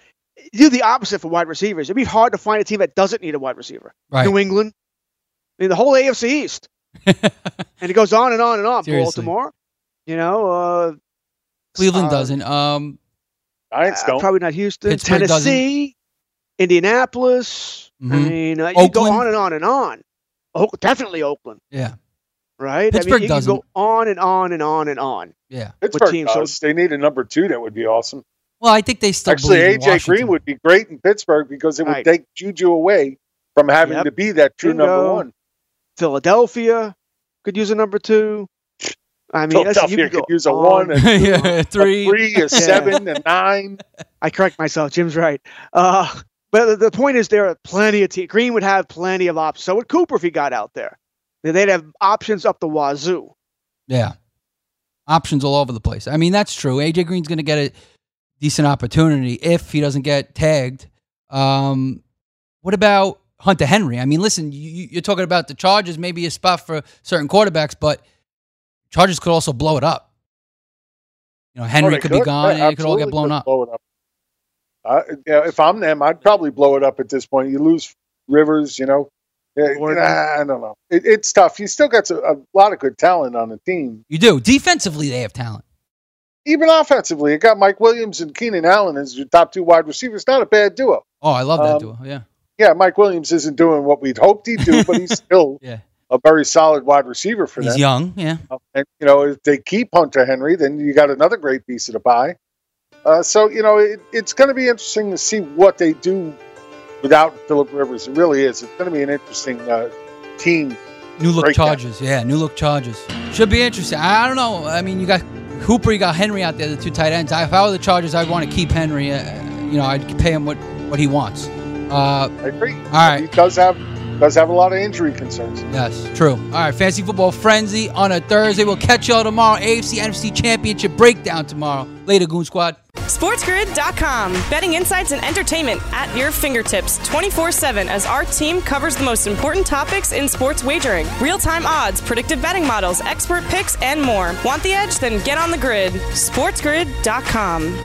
You do the opposite for wide receivers. It'd be hard to find a team that doesn't need a wide receiver. Right. New England. I mean, the whole AFC East. and it goes on and on and on. Seriously. Baltimore. You know, uh, Cleveland uh, doesn't. Um, Giants uh, don't. probably not Houston. Pittsburgh doesn't. Tennessee. Indianapolis. I Mhm. mean, uh, you go on and on and on. Oh, definitely Oakland, yeah, right? Pittsburgh I mean, you doesn't. can go on and on and on and on. yeah. Pittsburgh team, so- does. They need a number two that would be awesome. Well, I think they still Actually, believe in AJ Green would be great in Pittsburgh because it would Right. take Juju away from having Yep. to be that true number one. Philadelphia could use a number two. I mean, listen, you Philadelphia could could use a on. one, a, two, yeah, a three. three, a seven, a nine. I correct myself. Jim's right. Uh, but the- the point is, there are plenty of teams. Green would have plenty of options. So would Cooper if he got out there. They'd have options up the wazoo. Yeah. Options all over the place. I mean, that's true. AJ Green's going to get a decent opportunity if he doesn't get tagged. Um, what about Hunter Henry? I mean, listen, you, you- you're talking about the Chargers, maybe a spot for certain quarterbacks, but Chargers could also blow it up. You know, Henry Oh, they could, be gone Yeah, and it could all get blown up. blow it up. Uh, yeah, if I'm them, I'd probably blow it up at this point. You lose Rivers, you know. Yeah, nah, I don't know. It, it's tough. You still got a, a lot of good talent on the team. You do. Defensively, they have talent. Even offensively, you got Mike Williams and Keenan Allen as your top two wide receivers. Not a bad duo. Oh, I love that Um, duo. Yeah. Yeah, Mike Williams isn't doing what we'd hoped he'd do, but he's still Yeah. A very solid wide receiver for He's them. He's young. Yeah. And you know, if they keep Hunter Henry, then you got another great piece of the pie. Uh, so you know, it, it's going to be interesting to see what they do without Philip Rivers. It really is. It's going to be an interesting uh, team. New look breakdown. Chargers. Yeah, new look Chargers. Should be interesting. I don't know. I mean, you got Hooper, you got Henry out there, the two tight ends. I, if I were the Chargers, I'd want to keep Henry. Uh, you know, I'd pay him what, what he wants. Uh, I agree. All right. He does have does have a lot of injury concerns. Yes, true. All right, Fantasy Football Frenzy on a Thursday. We'll catch y'all tomorrow. AFC NFC Championship breakdown tomorrow. Later, Goon Squad. SportsGrid.com. Betting insights and entertainment at your fingertips 24 7 as our team covers the most important topics in sports wagering real time odds, predictive betting models, expert picks, and more. Want the edge? Then get on the grid. SportsGrid.com.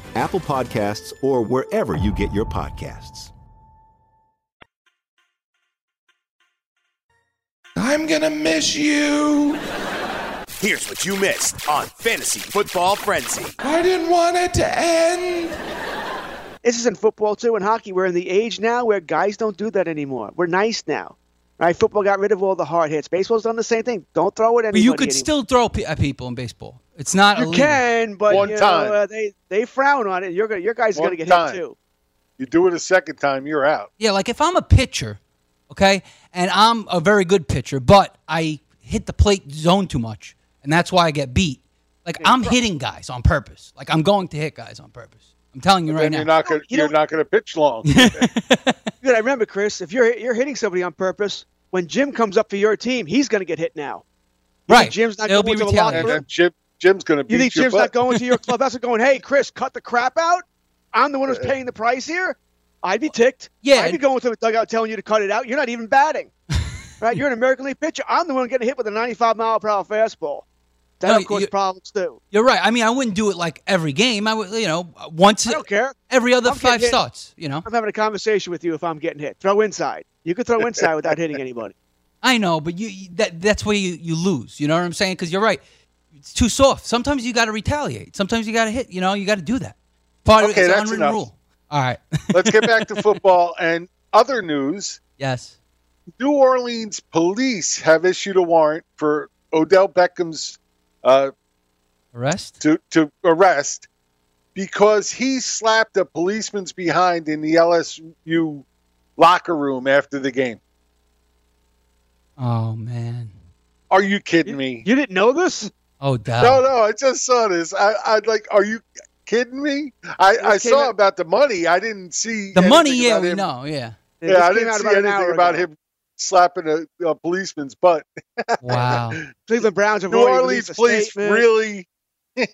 Apple Podcasts, or wherever you get your podcasts. I'm gonna miss you. Here's what you missed on Fantasy Football Frenzy. I didn't want it to end. This is in football too. In hockey, we're in the age now where guys don't do that anymore. We're nice now. Right? Football got rid of all the hard hits. Baseball's done the same thing. Don't throw it at But you could anymore. still throw pe- at people in baseball. It's not You illegal. can, but One you time. know, uh, they they frown on it. You're gonna, your guys One going to get time. hit too. You do it a second time, you're out. Yeah, like if I'm a pitcher, okay, and I'm a very good pitcher, but I hit the plate zone too much, and that's why I get beat. Like I'm hitting guys on purpose. Like I'm going to hit guys on purpose. I'm telling you right Then now. you're not gonna You you're don't- gonna pitch long. You got to remember, Chris, if you're you're hitting somebody on purpose, when Jim comes up for your team, he's going to get hit now. Right. Jim's not They'll going to the locker and room. then Jim Jim's gonna beat You think your Jim's butt. not going to your club? That's going. Hey, Chris, cut the crap out. I'm the one who's paying the price here. I'd be ticked. Yeah, I'd be going to the dugout telling you to cut it out. You're not even batting. right? You're an American League pitcher. I'm the one getting hit with a 95 mile per hour fastball. That No, of course problems too. You're right. I mean, I wouldn't do it like every game. I would, you know, once I don't care. every other I'm five getting starts. You know, I'm having a conversation with you if I'm getting hit. Throw inside. You could throw inside without hitting anybody. I know, but you you- that that's where you, you lose. You know what I'm saying? Because you're right. It's too soft. Sometimes you got to retaliate. Sometimes you got to hit. You know, you got to do that. Part Okay, it's that's enough. rule. All right. Let's get back to football and other news. yes. New Orleans police have issued a warrant for Odell Beckham's uh, Arrest. to to arrest because he slapped a policeman's behind in the LSU locker room after the game. Oh man. Are you kidding me? You didn't know this? Oh, doubt. No, no, I just saw this. I, I like. Are you kidding me? I, I saw out- about the money. I didn't see the money, yeah, about we him- know, yeah. This Yeah, I didn't see about an anything about ago. him slapping a, a policeman's butt. Wow. Cleveland Browns have New Orleans police statement. really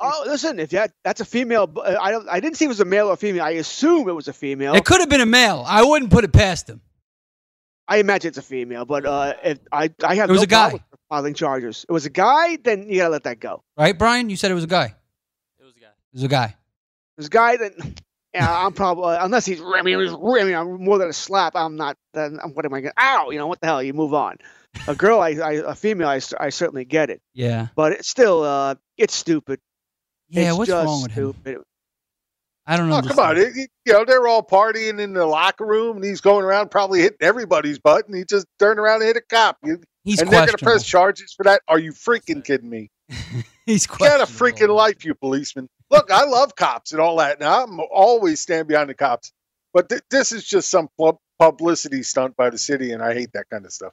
oh, listen, if that that's a female, uh, I don't, I didn't see it was a male or female. I assume it was a female. It could have been a male. I wouldn't put it past him. I imagine it's a female, but uh, if I I have It was no a guy. problem with filing charges. It was a guy, then you gotta let that go. Right, Brian? You said it was a guy. It was a guy. It was a guy. It was a guy, then yeah, I'm probably unless he's I mean, it was, I mean, I'm more than a slap. I'm not. Then what am I gonna? Ow! You know what the hell? You move on. A girl, I, I a female, I, I certainly get it, Yeah. but it's still uh, it's stupid. Yeah, It's what's just wrong with him? I don't know. Oh, come on. It, it- you know, they're all partying in the locker room, and he's going around probably hitting everybody's butt, and he just turned around and hit a cop. You- He's and they're going to press charges for that. Are you freaking kidding me? He's got a freaking life, you policeman. Look, I love cops and all that, and I'm always stand behind the cops. But th- this is just some pub- publicity stunt by the city, and I hate that kind of stuff.